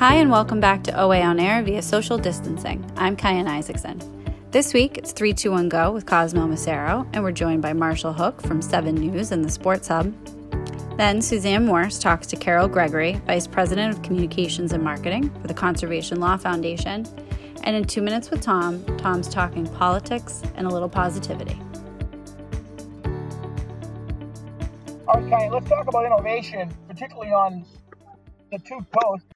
Hi, and welcome back to OA on Air via social distancing. I'm Kyan Isaacson. This week, it's 321 Go with Cosmo Macero, and we're joined by Marshall Hook from 7 News and the Sports Hub. Then, Suzanne Morse talks to Carol Gregory, Vice President of Communications and Marketing for the Conservation Law Foundation. And in Two Minutes with Tom, Tom's talking politics and a little positivity. All right, Kyan, let's talk about innovation, particularly on the two coasts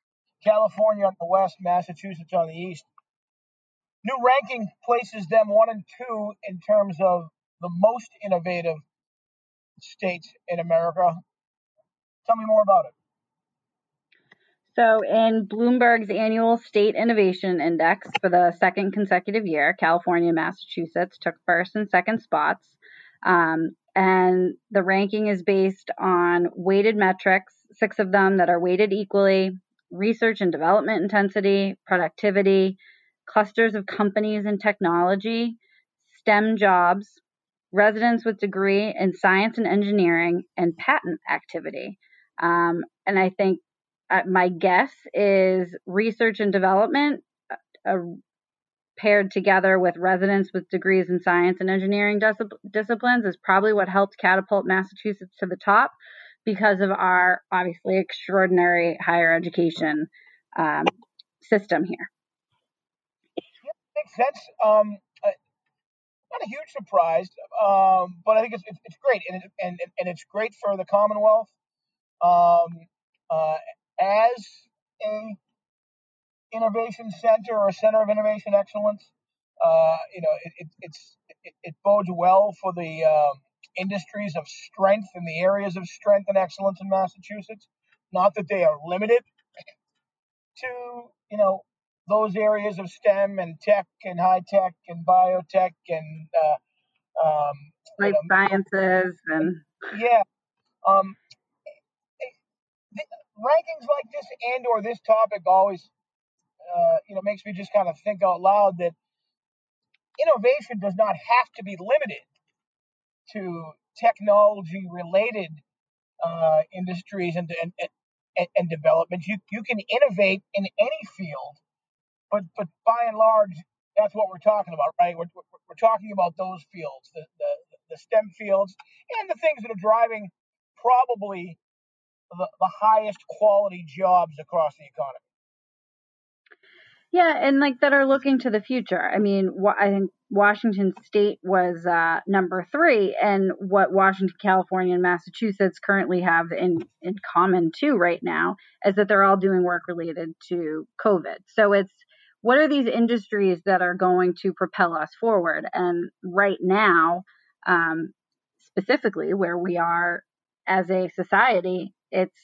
California on the west, Massachusetts on the east. New ranking places them one and two in terms of the most innovative states in America. Tell me more about it. So, in Bloomberg's annual State Innovation Index for the second consecutive year, California and Massachusetts took first and second spots. Um, and the ranking is based on weighted metrics, six of them that are weighted equally research and development intensity, productivity, clusters of companies and technology, STEM jobs, residents with degree in science and engineering, and patent activity. Um, and I think uh, my guess is research and development uh, paired together with residents with degrees in science and engineering dis- disciplines is probably what helped catapult Massachusetts to the top because of our obviously extraordinary higher education um, system here. Yeah, makes sense. Um, not a huge surprise, um, but I think it's, it's, great, and, it, and and it's great for the Commonwealth. Um, uh, as a innovation center or center of innovation excellence, uh, you know, it, it, it's it, it bodes well for the um, industries of strength and the areas of strength and excellence in Massachusetts. Not that they are limited to, you know, those areas of STEM and tech and high tech and biotech and uh, um, life you know, sciences and yeah. Um, rankings like this and or this topic always, uh, you know, makes me just kind of think out loud that innovation does not have to be limited to technology related uh, industries and, and, and, and developments. You, you can innovate in any field, but, but by and large, that's what we're talking about, right? We're, we're, talking about those fields, the, the, the STEM fields, and the things that are driving probably the, the highest quality jobs across the economy. Yeah, and like that are looking to the future. I mean, I think Washington State was uh, number three, and what Washington, California, and Massachusetts currently have in in common too right now is that they're all doing work related to COVID. So it's what are these industries that are going to propel us forward? And right now, um, specifically where we are as a society, it's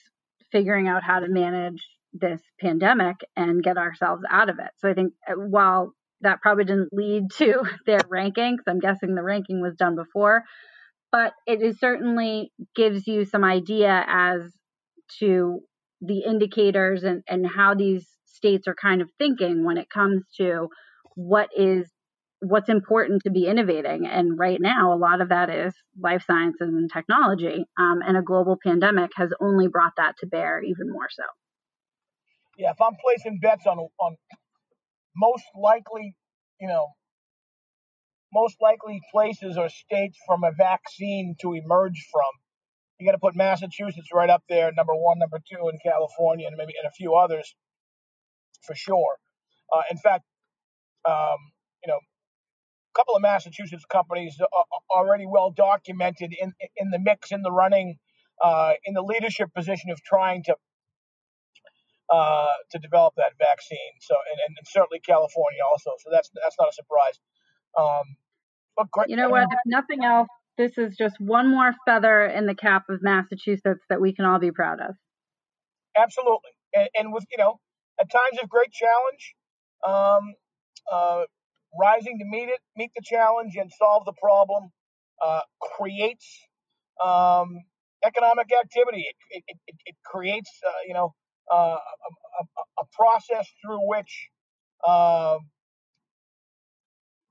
figuring out how to manage this pandemic and get ourselves out of it. So I think uh, while that probably didn't lead to their ranking, because I'm guessing the ranking was done before, but it is certainly gives you some idea as to the indicators and, and how these states are kind of thinking when it comes to what is what's important to be innovating. And right now, a lot of that is life sciences and technology. Um, and a global pandemic has only brought that to bear even more so yeah, if I'm placing bets on on most likely, you know, most likely places or states from a vaccine to emerge from, you got to put Massachusetts right up there, number one, number two, in California, and maybe and a few others for sure. Uh, in fact, um, you know, a couple of Massachusetts companies are already well documented in in the mix, in the running, uh, in the leadership position of trying to uh, to develop that vaccine. So, and, and, certainly California also. So that's that's not a surprise. Um, but great, you know what? If nothing else, this is just one more feather in the cap of Massachusetts that we can all be proud of. Absolutely, and, and with you know, at times of great challenge, um, uh, rising to meet it, meet the challenge, and solve the problem, uh, creates um, economic activity. It, it, it, it creates, uh, you know, uh, a, a, process through which uh,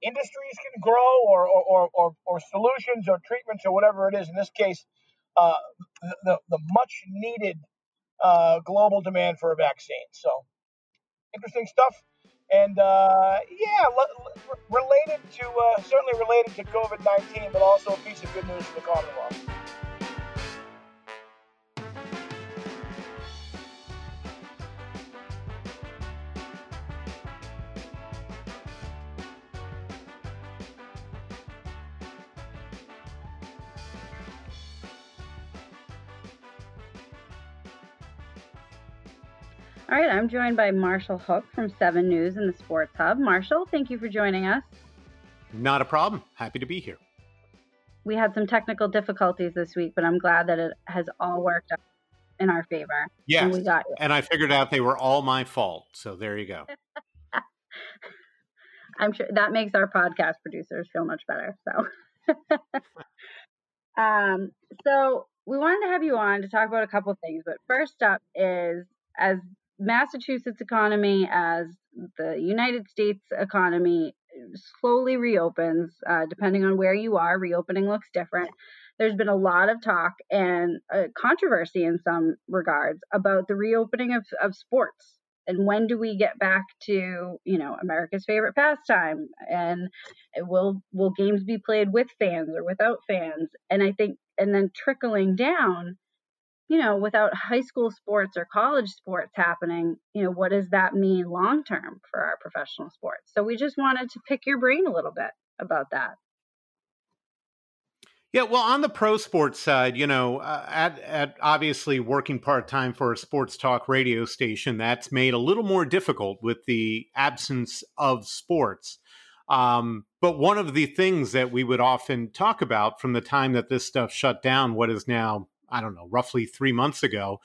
industries can grow or, or, or, or, solutions or treatments or whatever it is. In this case, uh, the, the much needed uh, global demand for a vaccine. So interesting stuff. And uh, yeah, related to certainly related to COVID nineteen, but also a piece of good news for the Commonwealth. Right, I'm joined by Marshall Hook from 7 News and the Sports Hub. Marshall, thank you for joining us. Not a problem. Happy to be here. We had some technical difficulties this week, but I'm glad that it has all worked out in our favor. Yes. And we got you. And I figured out they were all my fault. So there you go. I'm sure that makes our podcast producers feel much better. So, um, so we wanted to have you on to talk about a couple things. But first up is as Massachusetts economy as the United States economy slowly reopens, uh, depending on where you are, reopening looks different. There's been a lot of talk and uh, controversy in some regards about the reopening of, of sports and when do we get back to you know America's favorite pastime and will will games be played with fans or without fans and I think and then trickling down you know, without high school sports or college sports happening, you know, what does that mean long term for our professional sports? So we just wanted to pick your brain a little bit about that. Yeah, well, on the pro sports side, you know, uh, at, at obviously working part time for a sports talk radio station, that's made a little more difficult with the absence of sports. Um, but one of the things that we would often talk about from the time that this stuff shut down, what is now I don't know, roughly three months ago,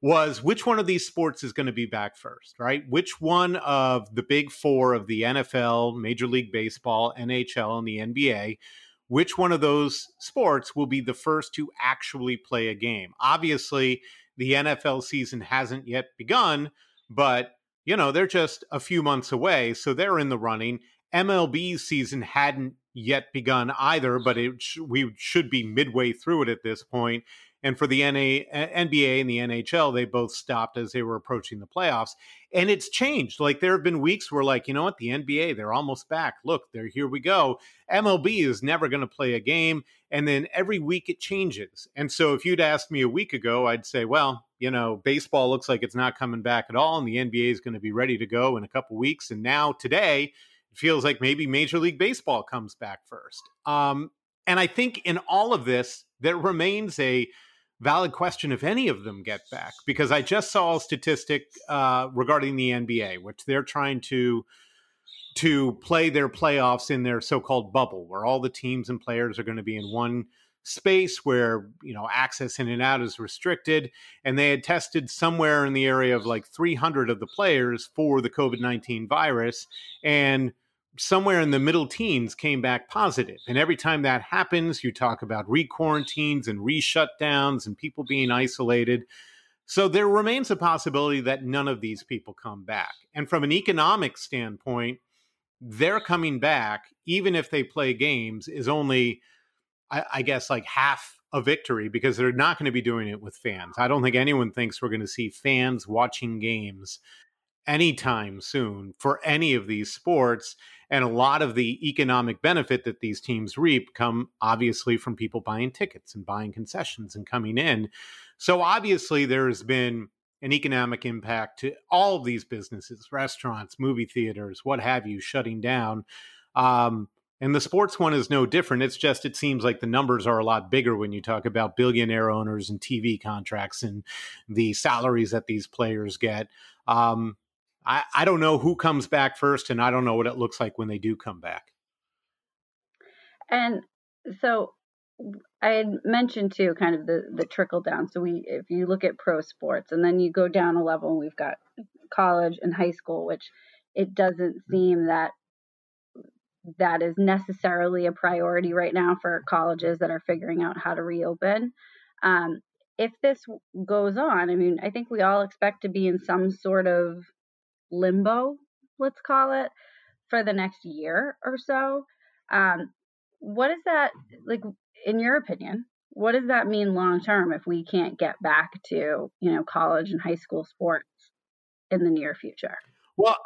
was which one of these sports is going to be back first, right? Which one of the big four of the NFL, Major League Baseball, NHL, and the NBA, which one of those sports will be the first to actually play a game? Obviously, the NFL season hasn't yet begun, but you know, they're just a few months away, so they're in the running. MLB season hadn't yet begun either, but it sh- we should be midway through it at this point. And for the NA, NBA and the NHL, they both stopped as they were approaching the playoffs. And it's changed. Like there have been weeks where, like, you know what, the NBA, they're almost back. Look, there, here we go. MLB is never going to play a game. And then every week it changes. And so if you'd asked me a week ago, I'd say, well, you know, baseball looks like it's not coming back at all. And the NBA is going to be ready to go in a couple weeks. And now today, it feels like maybe Major League Baseball comes back first. Um, and I think in all of this, there remains a valid question if any of them get back because I just saw a statistic uh, regarding the NBA, which they're trying to to play their playoffs in their so-called bubble, where all the teams and players are going to be in one space where you know access in and out is restricted. And they had tested somewhere in the area of like 300 of the players for the covid-19 virus and somewhere in the middle teens came back positive. And every time that happens, you talk about re-quarantines and re-shutdowns and people being isolated. So there remains a possibility that none of these people come back. And from an economic standpoint, they're coming back, even if they play games, is only, I, I guess, like half a victory because they're not going to be doing it with fans. I don't think anyone thinks we're going to see fans watching games anytime soon for any of these sports. And a lot of the economic benefit that these teams reap come obviously from people buying tickets and buying concessions and coming in. So obviously there's been an economic impact to all of these businesses, restaurants, movie theaters, what have you, shutting down. Um, and the sports one is no different. It's just it seems like the numbers are a lot bigger when you talk about billionaire owners and TV contracts and the salaries that these players get. Um, I, I don't know who comes back first, and I don't know what it looks like when they do come back. And so I had mentioned too, kind of the the trickle down. So we, if you look at pro sports, and then you go down a level, and we've got college and high school, which it doesn't mm-hmm. seem that that is necessarily a priority right now for colleges that are figuring out how to reopen. Um, if this goes on, I mean, I think we all expect to be in some sort of limbo, let's call it, for the next year or so. Um, what is that like in your opinion? What does that mean long term if we can't get back to you know college and high school sports in the near future? Well,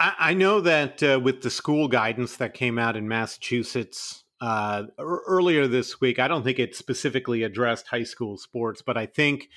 I, I know that uh, with the school guidance that came out in Massachusetts uh, earlier this week, I don't think it specifically addressed high school sports, but I think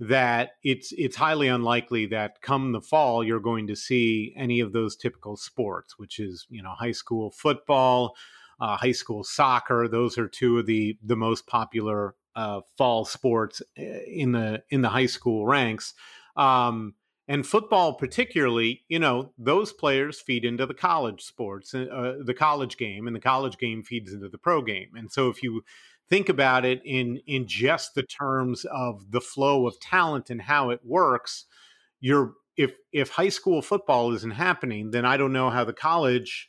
that it's it's highly unlikely that come the fall you're going to see any of those typical sports, which is you know high school football, uh, high school soccer. Those are two of the the most popular uh, fall sports eh, in the in the high school ranks. Um, and football, particularly, you know, those players feed into the college sports, uh, the college game, and the college game feeds into the pro game. And so, if you think about it in in just the terms of the flow of talent and how it works, you're if if high school football isn't happening, then I don't know how the college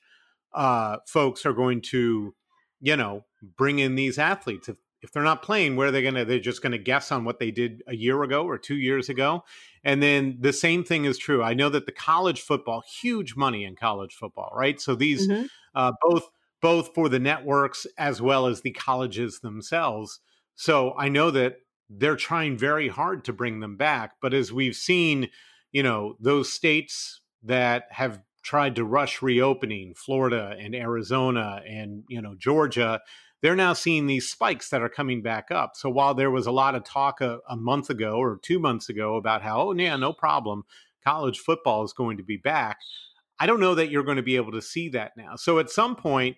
uh, folks are going to, you know, bring in these athletes. If if they're not playing, where are they gonna? They're just gonna guess on what they did a year ago or two years ago. And then the same thing is true. I know that the college football, huge money in college football, right? So these mm-hmm. uh, both both for the networks as well as the colleges themselves. So I know that they're trying very hard to bring them back. But as we've seen, you know, those states that have tried to rush reopening, Florida and Arizona and, you know, Georgia, they're now seeing these spikes that are coming back up. So while there was a lot of talk a, a month ago or two months ago about how, oh, yeah, no problem, college football is going to be back, I don't know that you're going to be able to see that now. So at some point,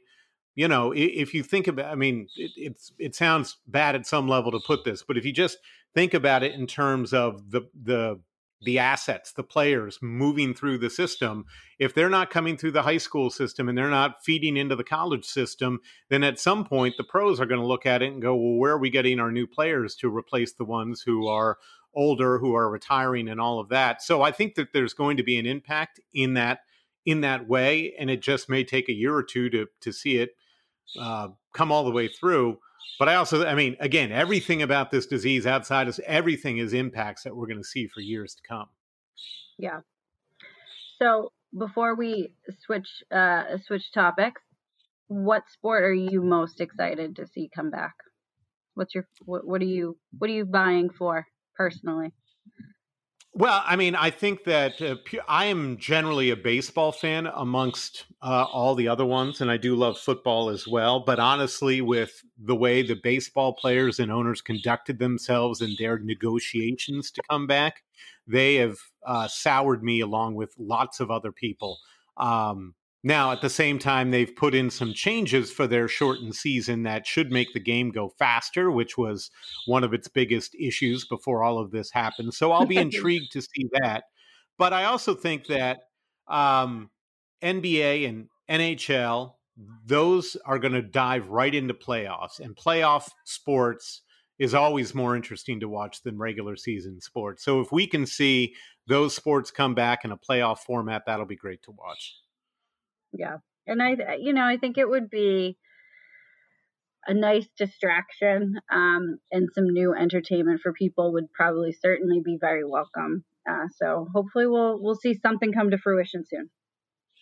you know, if you think about, I mean, it, it's it sounds bad at some level to put this, but if you just think about it in terms of the the the assets, the players moving through the system, if they're not coming through the high school system and they're not feeding into the college system, then at some point the pros are going to look at it and go, well, where are we getting our new players to replace the ones who are older, who are retiring, and all of that? So I think that there's going to be an impact in that in that way, and it just may take a year or two to to see it uh, come all the way through. But I also, I mean, again, everything about this disease outside of everything is impacts that we're going to see for years to come. Yeah. So before we switch uh, switch topics, what sport are you most excited to see come back? What's your what, what are you what are you buying for personally? Well, I mean, I think that uh, I am generally a baseball fan amongst uh, all the other ones, and I do love football as well. But honestly, with the way the baseball players and owners conducted themselves in their negotiations to come back, they have uh, soured me along with lots of other people. Um, now, at the same time, they've put in some changes for their shortened season that should make the game go faster, which was one of its biggest issues before all of this happened. So I'll be intrigued to see that. But I also think that um, NBA and NHL, those are going to dive right into playoffs, and playoff sports is always more interesting to watch than regular season sports. So if we can see those sports come back in a playoff format, that'll be great to watch yeah and i you know i think it would be a nice distraction um, and some new entertainment for people would probably certainly be very welcome uh, so hopefully we'll we'll see something come to fruition soon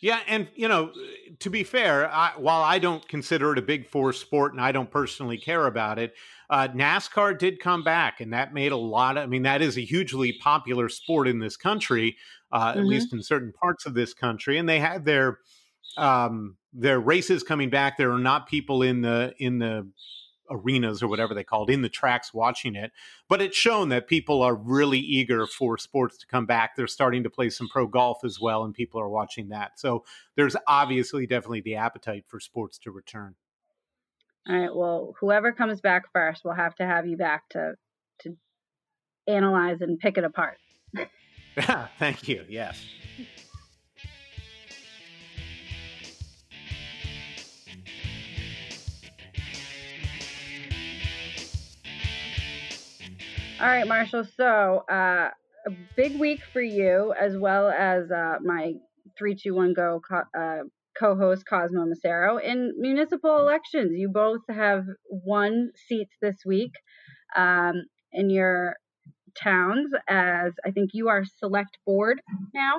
yeah, and you know, to be fair, I, while I don't consider it a big four sport and I don't personally care about it, uh, NASCAR did come back, and that made a lot. Of, I mean, that is a hugely popular sport in this country, uh, mm-hmm. at least in certain parts of this country, and they had their um, their races coming back. There are not people in the in the arenas or whatever they called in the tracks watching it but it's shown that people are really eager for sports to come back. They're starting to play some pro golf as well and people are watching that. So there's obviously definitely the appetite for sports to return. All right well whoever comes back first we'll have to have you back to to analyze and pick it apart. Yeah, thank you yes All right, Marshall. So, uh, a big week for you, as well as uh, my 321 Go co- uh, co host, Cosmo Macero. In municipal elections, you both have won seats this week um, in your towns, as I think you are select board now.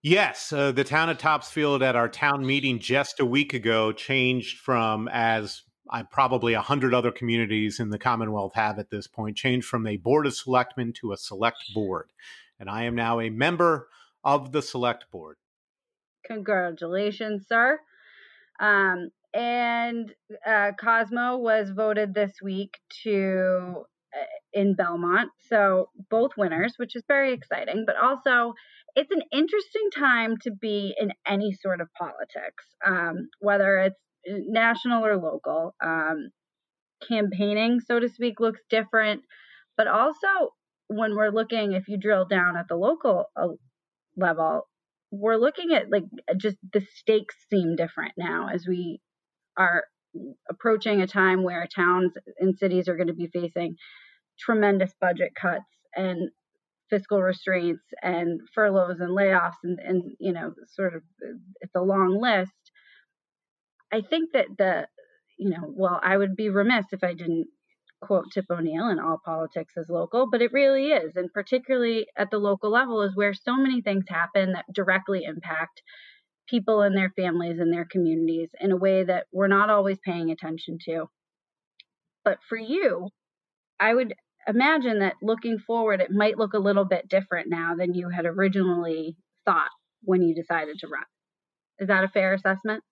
Yes, uh, the town of Topsfield at our town meeting just a week ago changed from as I probably a hundred other communities in the Commonwealth have at this point changed from a board of selectmen to a select board, and I am now a member of the select board. Congratulations, sir. Um, and uh, Cosmo was voted this week to uh, in Belmont. So both winners, which is very exciting, but also it's an interesting time to be in any sort of politics, um, whether it's national or local. Um, campaigning, so to speak, looks different, but also when we're looking, if you drill down at the local uh, level, we're looking at like just the stakes seem different now as we are approaching a time where towns and cities are going to be facing tremendous budget cuts and fiscal restraints and furloughs and layoffs and, and you know sort of it's a long list i think that the you know well i would be remiss if i didn't quote tip o'neill and all politics is local but it really is and particularly at the local level is where so many things happen that directly impact people and their families and their communities in a way that we're not always paying attention to. But for you, I would imagine that looking forward, it might look a little bit different now than you had originally thought when you decided to run. Is that a fair assessment?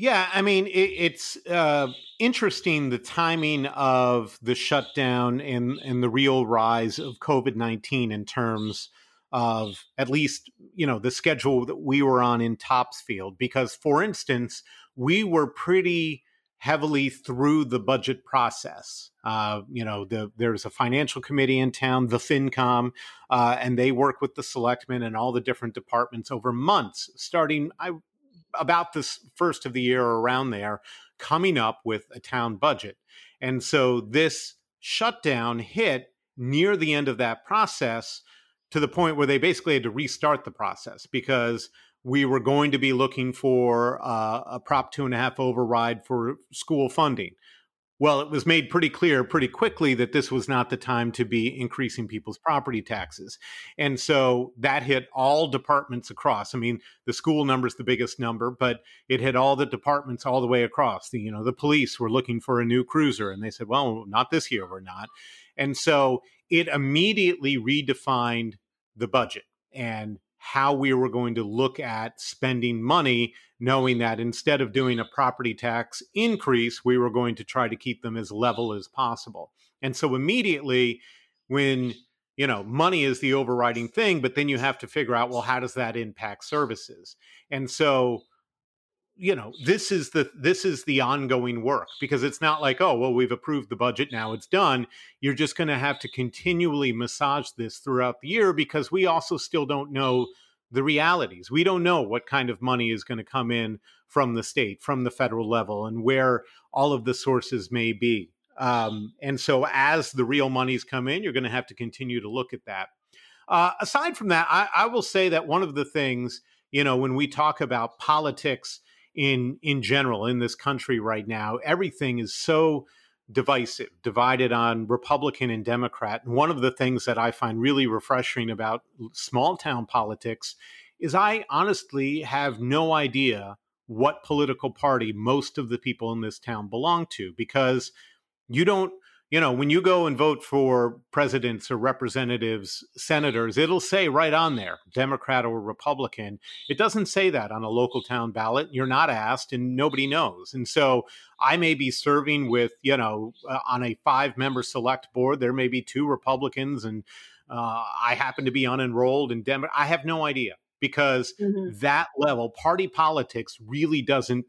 Yeah, I mean, it, it's uh, interesting the timing of the shutdown and, and the real rise of COVID 19 in terms of at least you know the schedule that we were on in Topsfield because for instance we were pretty heavily through the budget process. Uh, you know, the, there's a financial committee in town, the FinCom, uh, and they work with the selectmen and all the different departments over months, starting I, about this first of the year around there, coming up with a town budget. And so this shutdown hit near the end of that process to the point where they basically had to restart the process because we were going to be looking for uh, a Prop two and a half override for school funding. Well, it was made pretty clear pretty quickly that this was not the time to be increasing people's property taxes. And so that hit all departments across. I mean, the school number is the biggest number, but it hit all the departments all the way across. The, you know, the police were looking for a new cruiser and they said, well, not this year, we're not. And so it immediately redefined the budget and how we were going to look at spending money, knowing that instead of doing a property tax increase, we were going to try to keep them as level as possible. And so immediately, when you know money is the overriding thing, but then you have to figure out, well, how does that impact services? And so you know this is the this is the ongoing work because it's not like oh well we've approved the budget now it's done. You're just going to have to continually massage this throughout the year because we also still don't know the realities. We don't know what kind of money is going to come in from the state from the federal level and where all of the sources may be. Um, and so as the real monies come in you're going to have to continue to look at that. Uh, aside from that I, I will say that one of the things you know when we talk about politics in in general in this country right now. Everything is so divisive, divided on Republican and Democrat. And one of the things that I find really refreshing about small town politics is I honestly have no idea what political party most of the people in this town belong to because you don't you know, when you go and vote for presidents or representatives, senators, it'll say right on there, Democrat or Republican. It doesn't say that on a local town ballot. You're not asked and nobody knows. And so I may be serving with, you know, uh, on a five member select board, there may be two Republicans and uh, I happen to be unenrolled and Dem- I have no idea because mm-hmm. that level, party politics really doesn't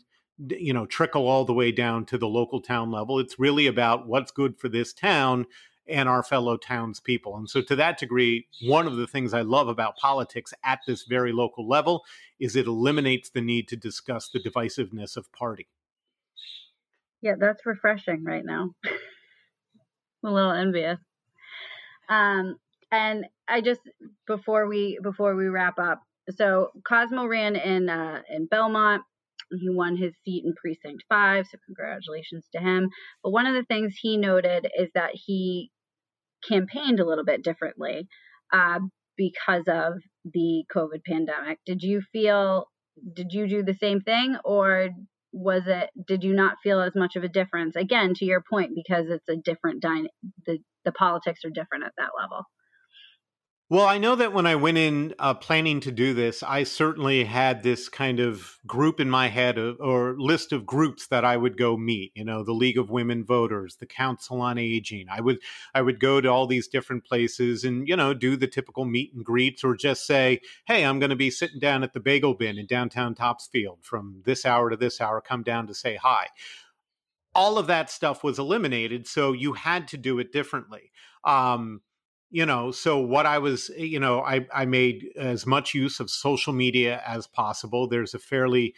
you know trickle all the way down to the local town level. It's really about what's good for this town and our fellow townspeople. And so to that degree one of the things i love about politics at this very local level is it eliminates the need to discuss the divisiveness of party. Yeah that's refreshing right now. I'm a little envious. Um and i just before we before we wrap up so cosmo ran in uh in belmont he won his seat in precinct five, so congratulations to him. But one of the things he noted is that he campaigned a little bit differently uh, because of the COVID pandemic. Did you feel, did you do the same thing, or was it, did you not feel as much of a difference? Again, to your point, because it's a different, dy- the, the politics are different at that level. Well, I know that when I went in uh, planning to do this, I certainly had this kind of group in my head of, or list of groups that I would go meet. You know, the League of Women Voters, the Council on Aging. I would I would go to all these different places and you know do the typical meet and greets, or just say, "Hey, I'm going to be sitting down at the Bagel Bin in downtown Topsfield from this hour to this hour. Come down to say hi." All of that stuff was eliminated, so you had to do it differently. Um, you know so what i was eh, you know i i made as much use of social media as possible. There's a fairly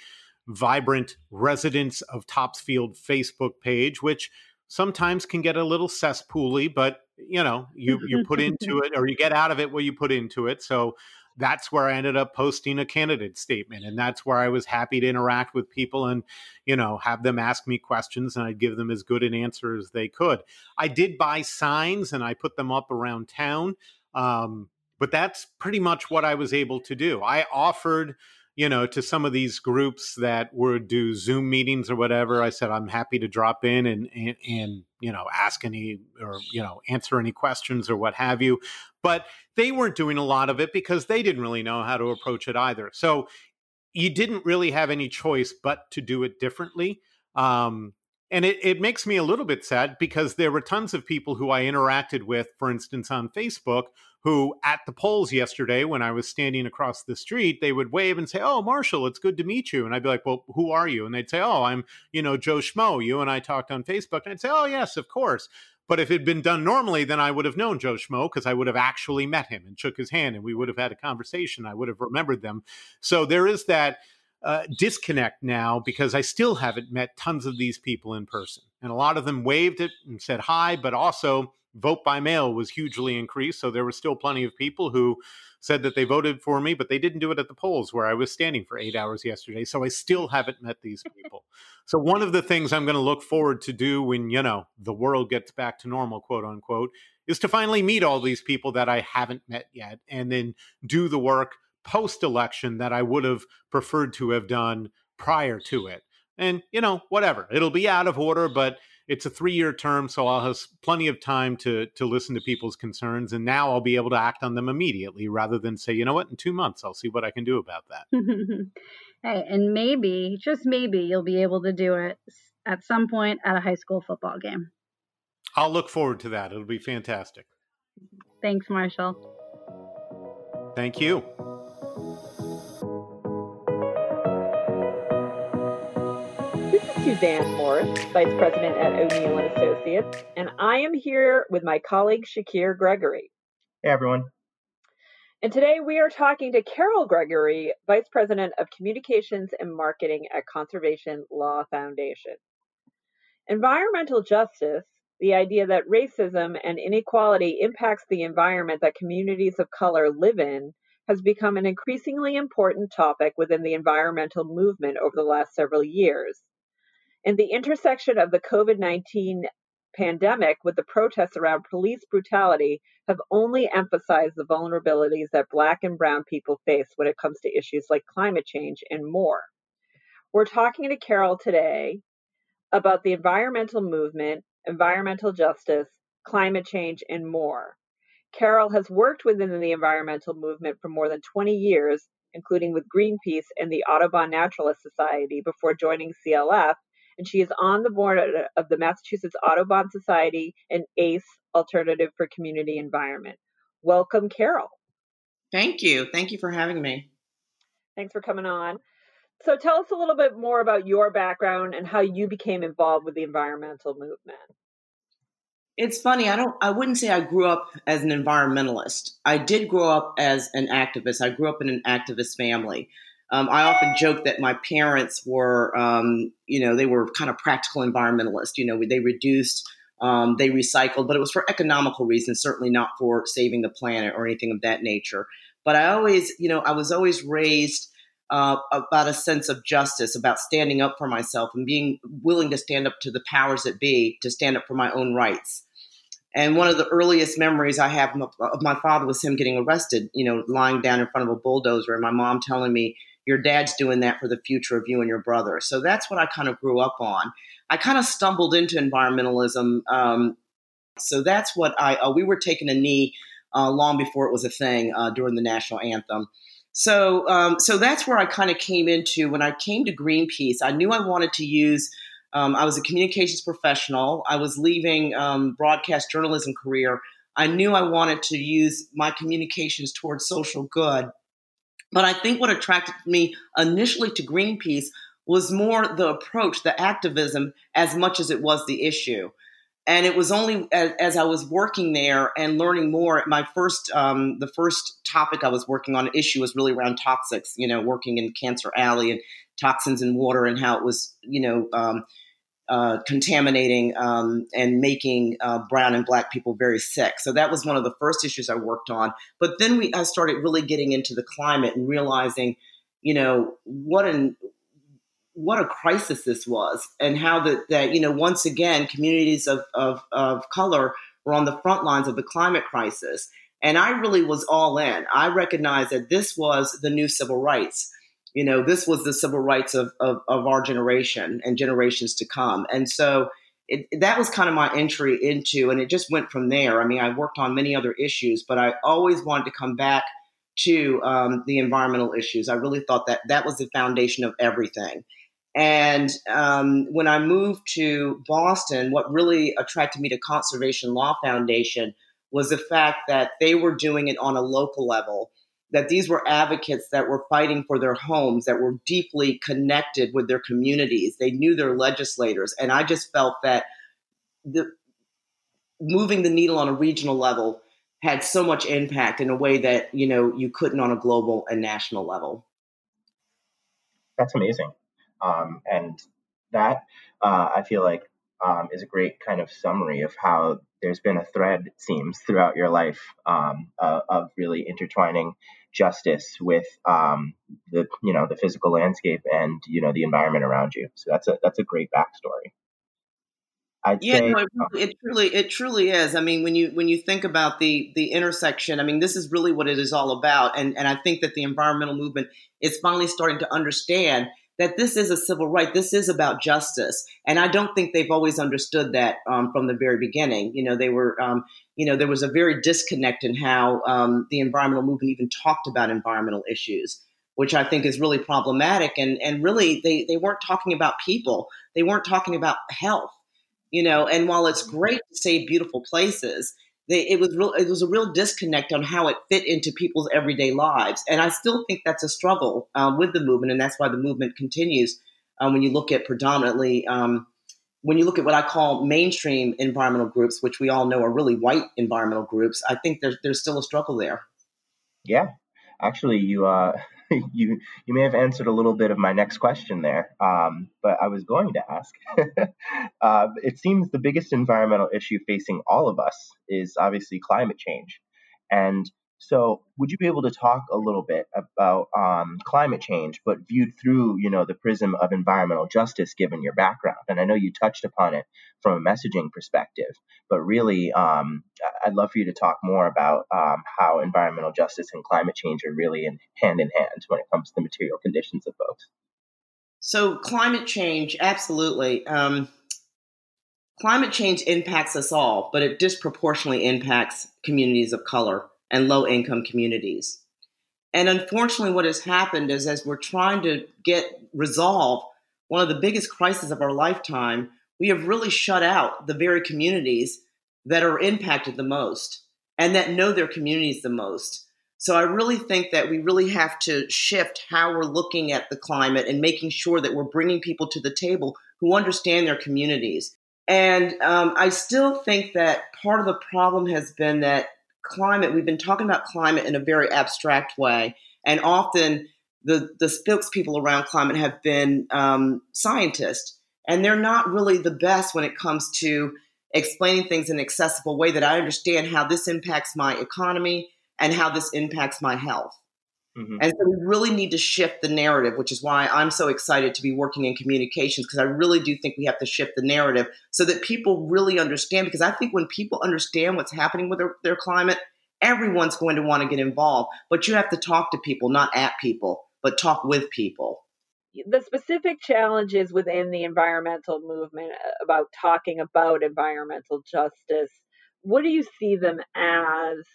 vibrant residents of topsfield facebook page which sometimes can get a little cesspooly but you know you you put into it or you get out of it what you put into it. So that's where I ended up posting a candidate statement. And that's where I was happy to interact with people and, you know, have them ask me questions and I'd give them as good an answer as they could. I did buy signs and I put them up around town. Um, but that's pretty much what I was able to do. I offered, you know, to some of these groups that would do Zoom meetings or whatever. I said, I'm happy to drop in and, and, and you know, ask any or, you know, answer any questions or what have you. But they weren't doing a lot of it because they didn't really know how to approach it either. So you didn't really have any choice but to do it differently. Um, and it, it makes me a little bit sad because there were tons of people who I interacted with, for instance, on Facebook, who at the polls yesterday, when I was standing across the street, they would wave and say, Oh, Marshall, it's good to meet you. And I'd be like, Well, who are you? And they'd say, Oh, I'm, you know, Joe Schmo. You and I talked on Facebook. And I'd say, Oh, yes, of course. But if it had been done normally, then I would have known Joe Schmo because I would have actually met him and shook his hand and we would have had a conversation. I would have remembered them. So there is that uh, disconnect now because I still haven't met tons of these people in person. And a lot of them waved it and said hi, but also vote by mail was hugely increased. So there were still plenty of people who said that they voted for me, but they didn't do it at the polls where I was standing for eight hours yesterday. So I still haven't met these people. so one of the things I'm going to look forward to do when, you know, the world gets back to normal, quote unquote, is to finally meet all these people that I haven't met yet and then do the work post election that I would have preferred to have done prior to it. And, you know, whatever. It'll be out of order, but it's a three year term, so I'll have plenty of time to to listen to people's concerns, and now I'll be able to act on them immediately rather than say, you know what, in two months I'll see what I can do about that. hey, and maybe, just maybe, you'll be able to do it at some point at a high school football game. I'll look forward to that. It'll be fantastic. Thanks, Marshall. Thank you. Suzanne Morris, Vice President at O'Neill and Associates, and I am here with my colleague Shakir Gregory. Hey everyone. And today we are talking to Carol Gregory, Vice President of Communications and Marketing at Conservation Law Foundation. Environmental justice, the idea that racism and inequality impacts the environment that communities of color live in, has become an increasingly important topic within the environmental movement over the last several years. And the intersection of the COVID 19 pandemic with the protests around police brutality have only emphasized the vulnerabilities that Black and Brown people face when it comes to issues like climate change and more. We're talking to Carol today about the environmental movement, environmental justice, climate change, and more. Carol has worked within the environmental movement for more than 20 years, including with Greenpeace and the Audubon Naturalist Society before joining CLF and she is on the board of the Massachusetts Audubon Society and ACE Alternative for Community Environment. Welcome, Carol. Thank you. Thank you for having me. Thanks for coming on. So, tell us a little bit more about your background and how you became involved with the environmental movement. It's funny. I don't. I wouldn't say I grew up as an environmentalist. I did grow up as an activist. I grew up in an activist family. Um, I often joke that my parents were, um, you know, they were kind of practical environmentalists. You know, they reduced, um, they recycled, but it was for economical reasons, certainly not for saving the planet or anything of that nature. But I always, you know, I was always raised uh, about a sense of justice, about standing up for myself and being willing to stand up to the powers that be, to stand up for my own rights. And one of the earliest memories I have of my father was him getting arrested, you know, lying down in front of a bulldozer, and my mom telling me, your dad's doing that for the future of you and your brother. So that's what I kind of grew up on. I kind of stumbled into environmentalism. Um, so that's what I, uh, we were taking a knee uh, long before it was a thing uh, during the national anthem. So, um, so that's where I kind of came into when I came to Greenpeace. I knew I wanted to use. Um, I was a communications professional. I was leaving um, broadcast journalism career. I knew I wanted to use my communications towards social good. But I think what attracted me initially to Greenpeace was more the approach, the activism, as much as it was the issue. And it was only as, as I was working there and learning more. My first, um, the first topic I was working on issue was really around toxics. You know, working in Cancer Alley and toxins in water and how it was, you know, um, uh, contaminating um, and making uh, brown and black people very sick. So that was one of the first issues I worked on. But then we, I started really getting into the climate and realizing, you know, what an what a crisis this was, and how that that you know once again communities of, of of color were on the front lines of the climate crisis. And I really was all in. I recognized that this was the new civil rights you know, this was the civil rights of, of, of our generation and generations to come. And so it, that was kind of my entry into, and it just went from there. I mean, I worked on many other issues, but I always wanted to come back to um, the environmental issues. I really thought that that was the foundation of everything. And um, when I moved to Boston, what really attracted me to Conservation Law Foundation was the fact that they were doing it on a local level that these were advocates that were fighting for their homes, that were deeply connected with their communities. They knew their legislators. And I just felt that the, moving the needle on a regional level had so much impact in a way that, you know, you couldn't on a global and national level. That's amazing. Um, and that, uh, I feel like, um, is a great kind of summary of how there's been a thread, it seems, throughout your life um, uh, of really intertwining justice with um, the you know the physical landscape and you know the environment around you. So that's a that's a great backstory. I'd yeah, say, no, it, really, it, truly it truly is. I mean, when you when you think about the the intersection, I mean, this is really what it is all about. And and I think that the environmental movement is finally starting to understand that this is a civil right. This is about justice. And I don't think they've always understood that um, from the very beginning. You know, they were, um, you know, there was a very disconnect in how um, the environmental movement even talked about environmental issues, which I think is really problematic. And, and really, they, they weren't talking about people, they weren't talking about health. You know, and while it's great to save beautiful places, they, it was real. It was a real disconnect on how it fit into people's everyday lives, and I still think that's a struggle um, with the movement, and that's why the movement continues. Um, when you look at predominantly, um, when you look at what I call mainstream environmental groups, which we all know are really white environmental groups, I think there's there's still a struggle there. Yeah, actually, you uh, you you may have answered a little bit of my next question there, um, but I was going to ask. uh, it seems the biggest environmental issue facing all of us is obviously climate change, and so, would you be able to talk a little bit about um, climate change, but viewed through, you know, the prism of environmental justice, given your background? And I know you touched upon it from a messaging perspective, but really, um, I'd love for you to talk more about um, how environmental justice and climate change are really in hand in hand when it comes to the material conditions of folks. So, climate change, absolutely. Um, climate change impacts us all, but it disproportionately impacts communities of color and low income communities. And unfortunately, what has happened is as we're trying to get resolve one of the biggest crises of our lifetime, we have really shut out the very communities that are impacted the most and that know their communities the most. So I really think that we really have to shift how we're looking at the climate and making sure that we're bringing people to the table who understand their communities. And um, I still think that part of the problem has been that climate, we've been talking about climate in a very abstract way, and often the the spokespeople around climate have been um, scientists, and they're not really the best when it comes to explaining things in an accessible way that I understand how this impacts my economy and how this impacts my health. Mm-hmm. And so we really need to shift the narrative, which is why I'm so excited to be working in communications because I really do think we have to shift the narrative so that people really understand. Because I think when people understand what's happening with their, their climate, everyone's going to want to get involved. But you have to talk to people, not at people, but talk with people. The specific challenges within the environmental movement uh, about talking about environmental justice, what do you see them as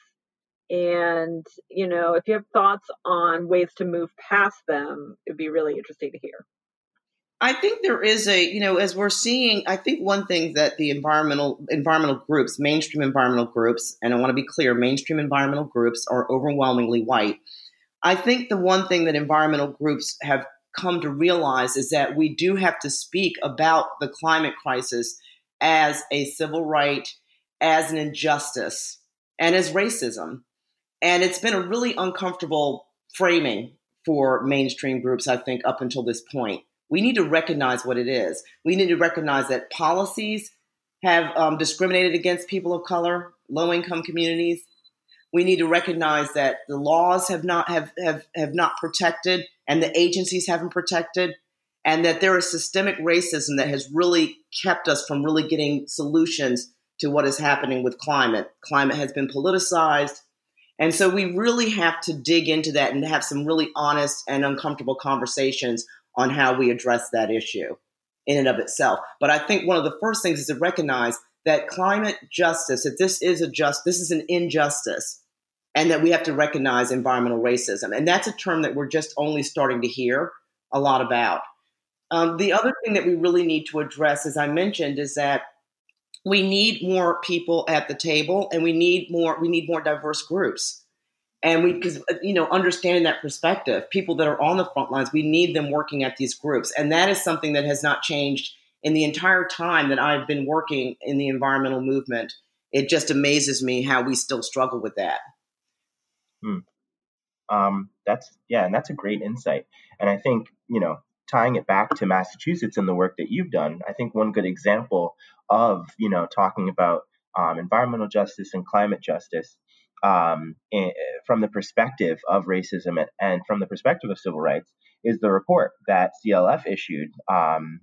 And, you know, if you have thoughts on ways to move past them, it'd be really interesting to hear. I think there is a, you know, as we're seeing, I think one thing that the environmental environmental groups, mainstream environmental groups, and I want to be clear, mainstream environmental groups are overwhelmingly white. I think the one thing that environmental groups have come to realize is that we do have to speak about the climate crisis as a civil right, as an injustice, and as racism. And it's been a really uncomfortable framing for mainstream groups, I think, up until this point. We need to recognize what it is. We need to recognize that policies have um, discriminated against people of color, low income communities. We need to recognize that the laws have not have, have, have not protected and the agencies haven't protected, and that there is systemic racism that has really kept us from really getting solutions to what is happening with climate. Climate has been politicized. And so we really have to dig into that and have some really honest and uncomfortable conversations on how we address that issue in and of itself. But I think one of the first things is to recognize that climate justice, that this is a just, this is an injustice, and that we have to recognize environmental racism. And that's a term that we're just only starting to hear a lot about. Um, the other thing that we really need to address, as I mentioned, is that we need more people at the table, and we need more we need more diverse groups. And we because uh, you know understanding that perspective people that are on the front lines we need them working at these groups. And that is something that has not changed in the entire time that i've been working in the environmental movement. It just amazes me how we still struggle with that. Hmm. um, that's yeah and that's a great insight. And i think you know tying it back to massachusetts and the work that you've done i think one good example of you know talking about um, environmental justice and climate justice um, in, from the perspective of racism and, and, from the perspective of civil rights is the report that CLF issued um,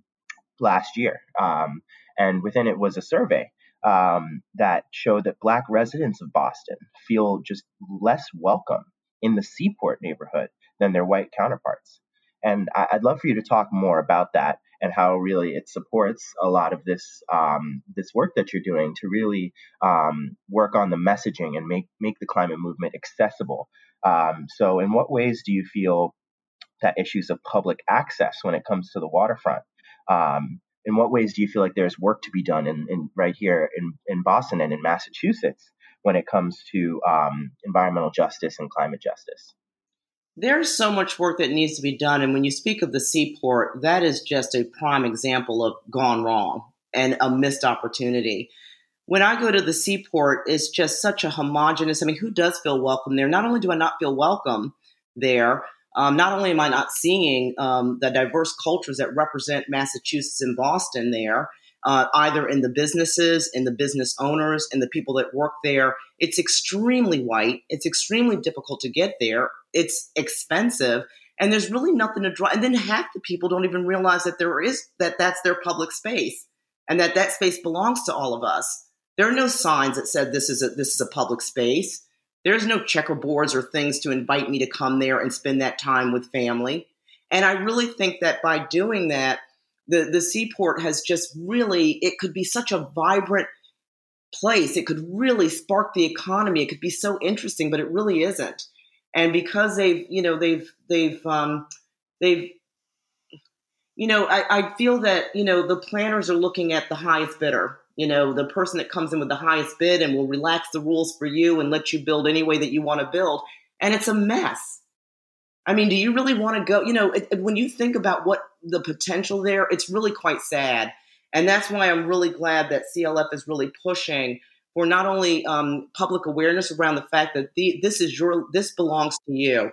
last year. Um, and within it was a survey um, that showed that Black residents of Boston feel just less welcome in the Seaport neighborhood than their white counterparts. And I, would love for you to talk more about that and how really it supports a lot of this um, this work that you're doing to really um, work on the messaging and make make the climate movement accessible. Um, so, in what ways do you feel that issues of public access when it comes to the waterfront? Um, in what ways do you feel like there's work to be done in, in right here in, in Boston and in Massachusetts when it comes to um, environmental justice and climate justice? There's so much work that needs to be done. And when you speak of the seaport, that is just a prime example of gone wrong and a missed opportunity. When I go to the seaport, it's just such a homogenous. I mean, who does feel welcome there? Not only do I not feel welcome there, um, not only am I not seeing um, the diverse cultures that represent Massachusetts and Boston there, uh, either in the businesses, in the business owners, and the people that work there. It's extremely white. It's extremely difficult to get there. It's expensive, and there's really nothing to draw. And then half the people don't even realize that there is that that's their public space, and that that space belongs to all of us. There are no signs that said this is a this is a public space. There's no checkerboards or things to invite me to come there and spend that time with family. And I really think that by doing that, the the seaport has just really it could be such a vibrant place. It could really spark the economy. It could be so interesting but it really isn't. And because they've you know they've they've um, they've you know I, I feel that you know the planners are looking at the highest bidder you know the person that comes in with the highest bid and will relax the rules for you and let you build any way that you want to build. And it's a mess. I mean, do you really want to go? You know, it, when you think about what the potential there, it's really quite sad. And that's why I'm really glad that CLF is really pushing for not only um, public awareness around the fact that the, this is your, this belongs to you.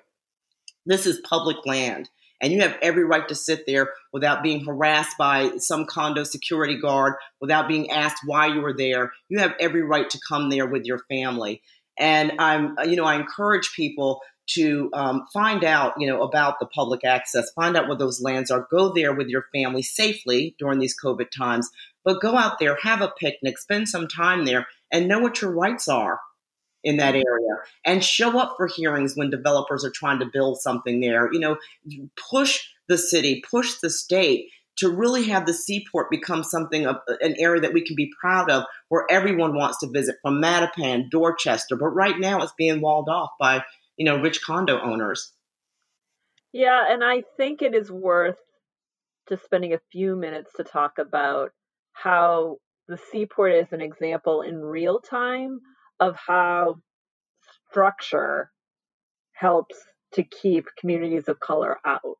This is public land. And you have every right to sit there without being harassed by some condo security guard, without being asked why you were there. You have every right to come there with your family. And I'm, you know, I encourage people to um, find out, you know, about the public access, find out what those lands are, go there with your family safely during these COVID times, but go out there, have a picnic, spend some time there, and know what your rights are in that area and show up for hearings when developers are trying to build something there. You know, push the city, push the state to really have the seaport become something of an area that we can be proud of where everyone wants to visit from Mattapan, Dorchester. But right now it's being walled off by, you know, rich condo owners. Yeah, and I think it is worth just spending a few minutes to talk about how the seaport is an example in real time of how structure helps to keep communities of color out.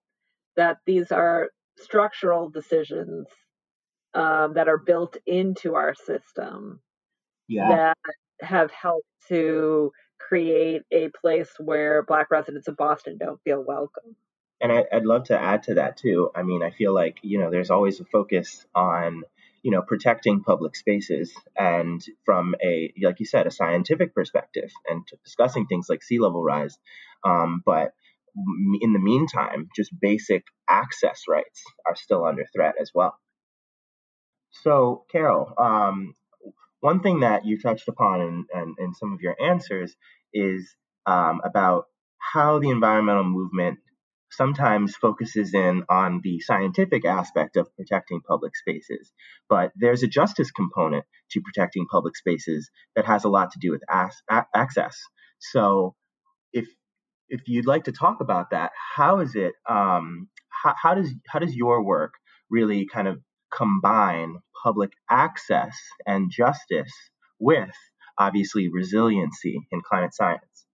That these are structural decisions um, that are built into our system yeah. that have helped to create a place where Black residents of Boston don't feel welcome. And I, would love to add to that too. I mean, I feel like you know, there's always a focus on you know protecting public spaces, and from a like you said, a scientific perspective, and discussing things like sea level rise. Um, but in the meantime, just basic access rights are still under threat as well. So, Carol, um, one thing that you touched upon in, in, in some of your answers is um, about how the environmental movement sometimes focuses in on the scientific aspect of protecting public spaces, but there's a justice component to protecting public spaces that has a lot to do with as- a- access. So, if if you'd like to talk about that, how is it? Um, how, how does how does your work really kind of combine public access and justice with obviously resiliency in climate science?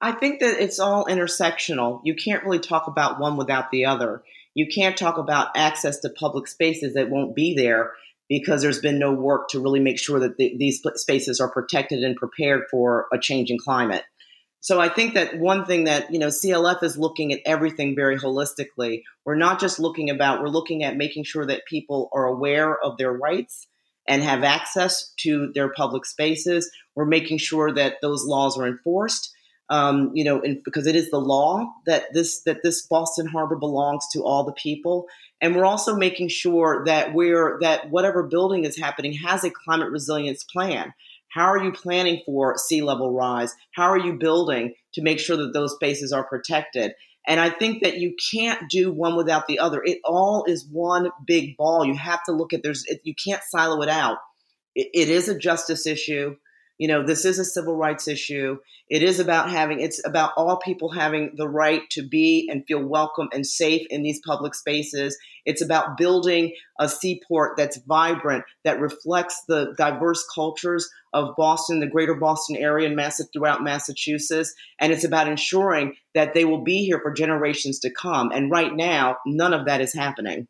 I think that it's all intersectional. You can't really talk about one without the other. You can't talk about access to public spaces that won't be there because there's been no work to really make sure that the, these spaces are protected and prepared for a changing climate. So I think that one thing that, you know, CLF is looking at everything very holistically. We're not just looking about, we're looking at making sure that people are aware of their rights and have access to their public spaces. We're making sure that those laws are enforced. Um, you know, because it is the law that this that this Boston Harbor belongs to all the people, and we're also making sure that we're that whatever building is happening has a climate resilience plan. How are you planning for sea level rise? How are you building to make sure that those spaces are protected? And I think that you can't do one without the other. It all is one big ball. You have to look at there's you can't silo it out. it, it is a justice issue. You know, this is a civil rights issue. It is about having, it's about all people having the right to be and feel welcome and safe in these public spaces. It's about building a seaport that's vibrant, that reflects the diverse cultures of Boston, the greater Boston area, and Mass- throughout Massachusetts. And it's about ensuring that they will be here for generations to come. And right now, none of that is happening.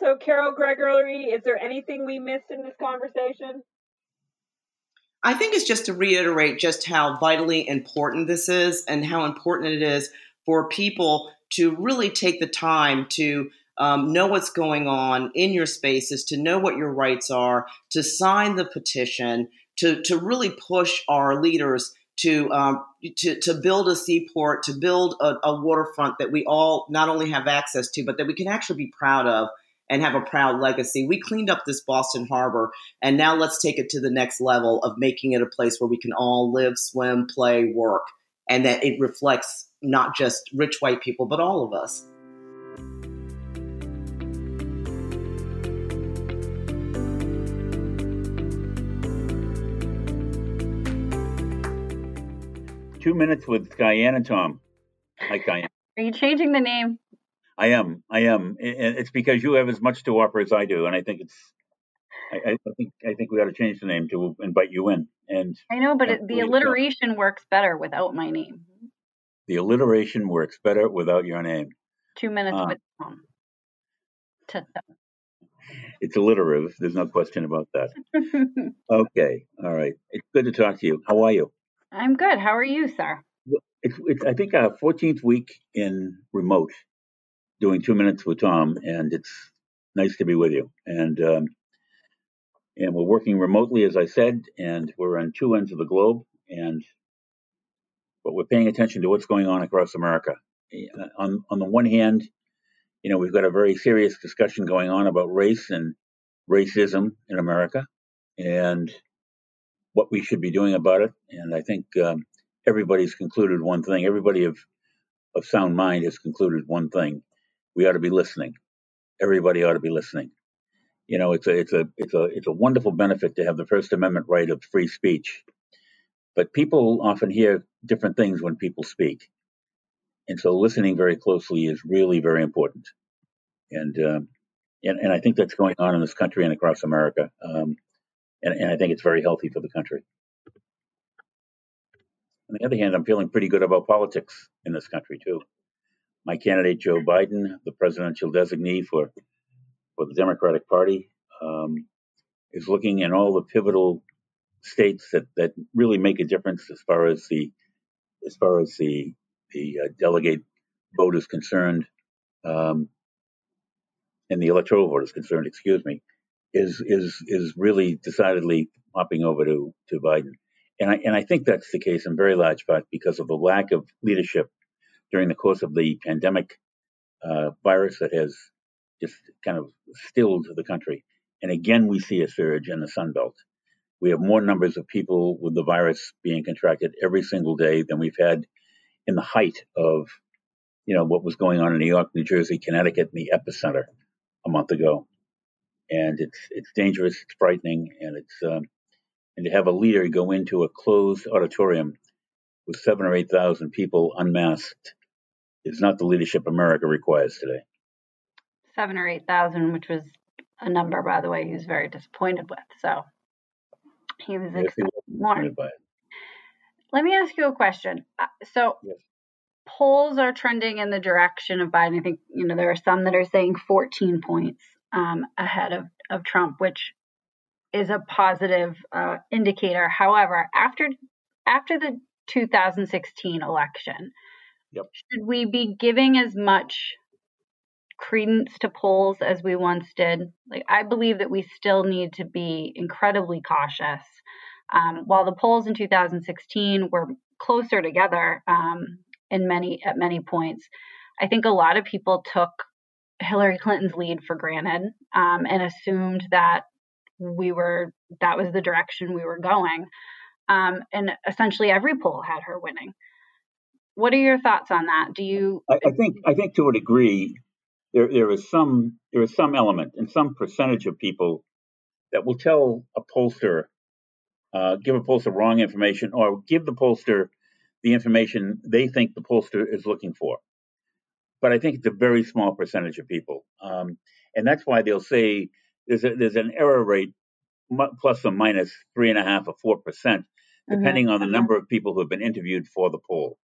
So, Carol Gregory, is there anything we missed in this conversation? I think it's just to reiterate just how vitally important this is and how important it is for people to really take the time to um, know what's going on in your spaces, to know what your rights are, to sign the petition, to, to really push our leaders to, um, to, to build a seaport, to build a, a waterfront that we all not only have access to, but that we can actually be proud of and have a proud legacy. We cleaned up this Boston Harbor, and now let's take it to the next level of making it a place where we can all live, swim, play, work, and that it reflects not just rich white people, but all of us. Two minutes with Diane and Tom. Hi, Diane. Are you changing the name? I am. I am. It's because you have as much to offer as I do, and I think it's. I, I think I think we ought to change the name to invite you in. And I know, but it, the alliteration works better without my name. The alliteration works better without your name. Two minutes uh, with Tom. It's alliterative. There's no question about that. okay. All right. It's good to talk to you. How are you? I'm good. How are you, sir? It's, it's I think our 14th week in remote doing two minutes with Tom, and it's nice to be with you. And um, and we're working remotely, as I said, and we're on two ends of the globe, and but we're paying attention to what's going on across America. On on the one hand, you know, we've got a very serious discussion going on about race and racism in America, and what we should be doing about it. And I think um, everybody's concluded one thing. Everybody of of sound mind has concluded one thing: we ought to be listening. Everybody ought to be listening. You know, it's a it's a it's a it's a wonderful benefit to have the First Amendment right of free speech, but people often hear different things when people speak, and so listening very closely is really very important. And um, and, and I think that's going on in this country and across America. Um, and, and I think it's very healthy for the country. On the other hand, I'm feeling pretty good about politics in this country too. My candidate, Joe Biden, the presidential designee for for the Democratic Party, um, is looking in all the pivotal states that, that really make a difference as far as the as far as the the uh, delegate vote is concerned, um, and the electoral vote is concerned. Excuse me, is is is really decidedly hopping over to to Biden. And I, and I think that's the case in very large part because of the lack of leadership during the course of the pandemic uh, virus that has just kind of stilled the country. And again, we see a surge in the Sun Belt. We have more numbers of people with the virus being contracted every single day than we've had in the height of, you know, what was going on in New York, New Jersey, Connecticut, the epicenter a month ago. And it's it's dangerous, it's frightening, and it's um, and to have a leader go into a closed auditorium with seven or eight thousand people unmasked is not the leadership America requires today. Seven or eight thousand, which was a number, by the way, he was very disappointed with. So he was yes, expecting more. Let me ask you a question. Uh, so yes. polls are trending in the direction of Biden. I think you know there are some that are saying 14 points um, ahead of, of Trump, which is a positive uh, indicator. However, after after the 2016 election, yep. should we be giving as much credence to polls as we once did? Like, I believe that we still need to be incredibly cautious. Um, while the polls in 2016 were closer together um, in many at many points, I think a lot of people took Hillary Clinton's lead for granted um, and assumed that we were that was the direction we were going. Um, and essentially every poll had her winning. What are your thoughts on that? Do you? I, I think I think to a degree there there is some there is some element and some percentage of people that will tell a pollster, uh, give a pollster wrong information, or give the pollster the information they think the pollster is looking for. But I think it's a very small percentage of people, um, and that's why they'll say there's a, there's an error rate plus or minus three and a half or four percent, mm-hmm. depending mm-hmm. on the number of people who have been interviewed for the poll.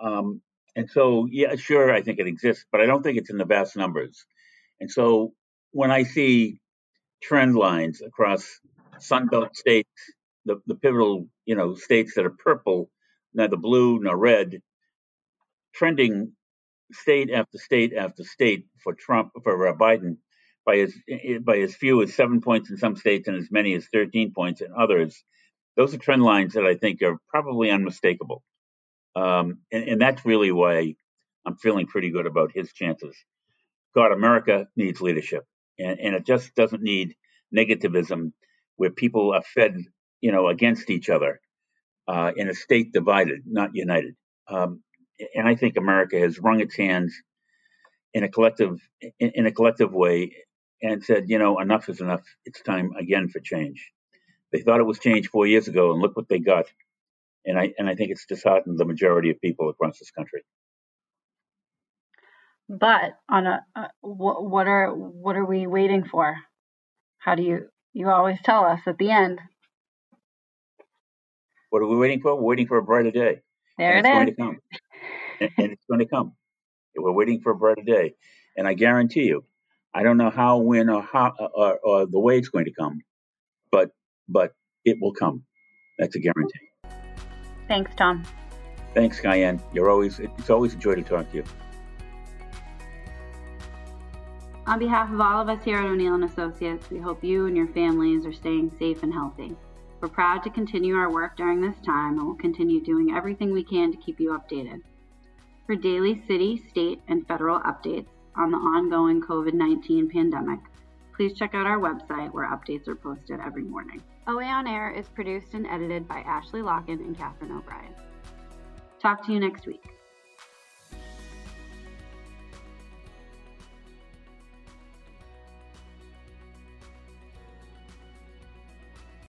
Um, and so, yeah, sure, I think it exists, but I don't think it's in the vast numbers. And so, when I see trend lines across Sunbelt states, the, the pivotal, you know, states that are purple, neither blue nor red, trending state after state after state for Trump for uh, Biden by as by as few as seven points in some states and as many as 13 points in others. Those are trend lines that I think are probably unmistakable, um, and, and that's really why I'm feeling pretty good about his chances. God, America needs leadership, and, and it just doesn't need negativism where people are fed, you know, against each other uh, in a state divided, not united. Um, and I think America has wrung its hands in a collective in, in a collective way and said, you know, enough is enough. It's time again for change. They thought it was change four years ago, and look what they got. And I and I think it's disheartened the majority of people across this country. But on a uh, what, what are what are we waiting for? How do you you always tell us at the end? What are we waiting for? We're waiting for a brighter day. There and it it's is. going to come. and, and it's going to come. We're waiting for a brighter day. And I guarantee you, I don't know how, when, or how, or, or the way it's going to come, but but it will come. That's a guarantee. Thanks, Tom. Thanks, Diane. You're always it's always a joy to talk to you. On behalf of all of us here at O'Neill and Associates, we hope you and your families are staying safe and healthy. We're proud to continue our work during this time and will continue doing everything we can to keep you updated. For daily city, state, and federal updates, on the ongoing COVID 19 pandemic, please check out our website where updates are posted every morning. OA On Air is produced and edited by Ashley Locken and Catherine O'Brien. Talk to you next week.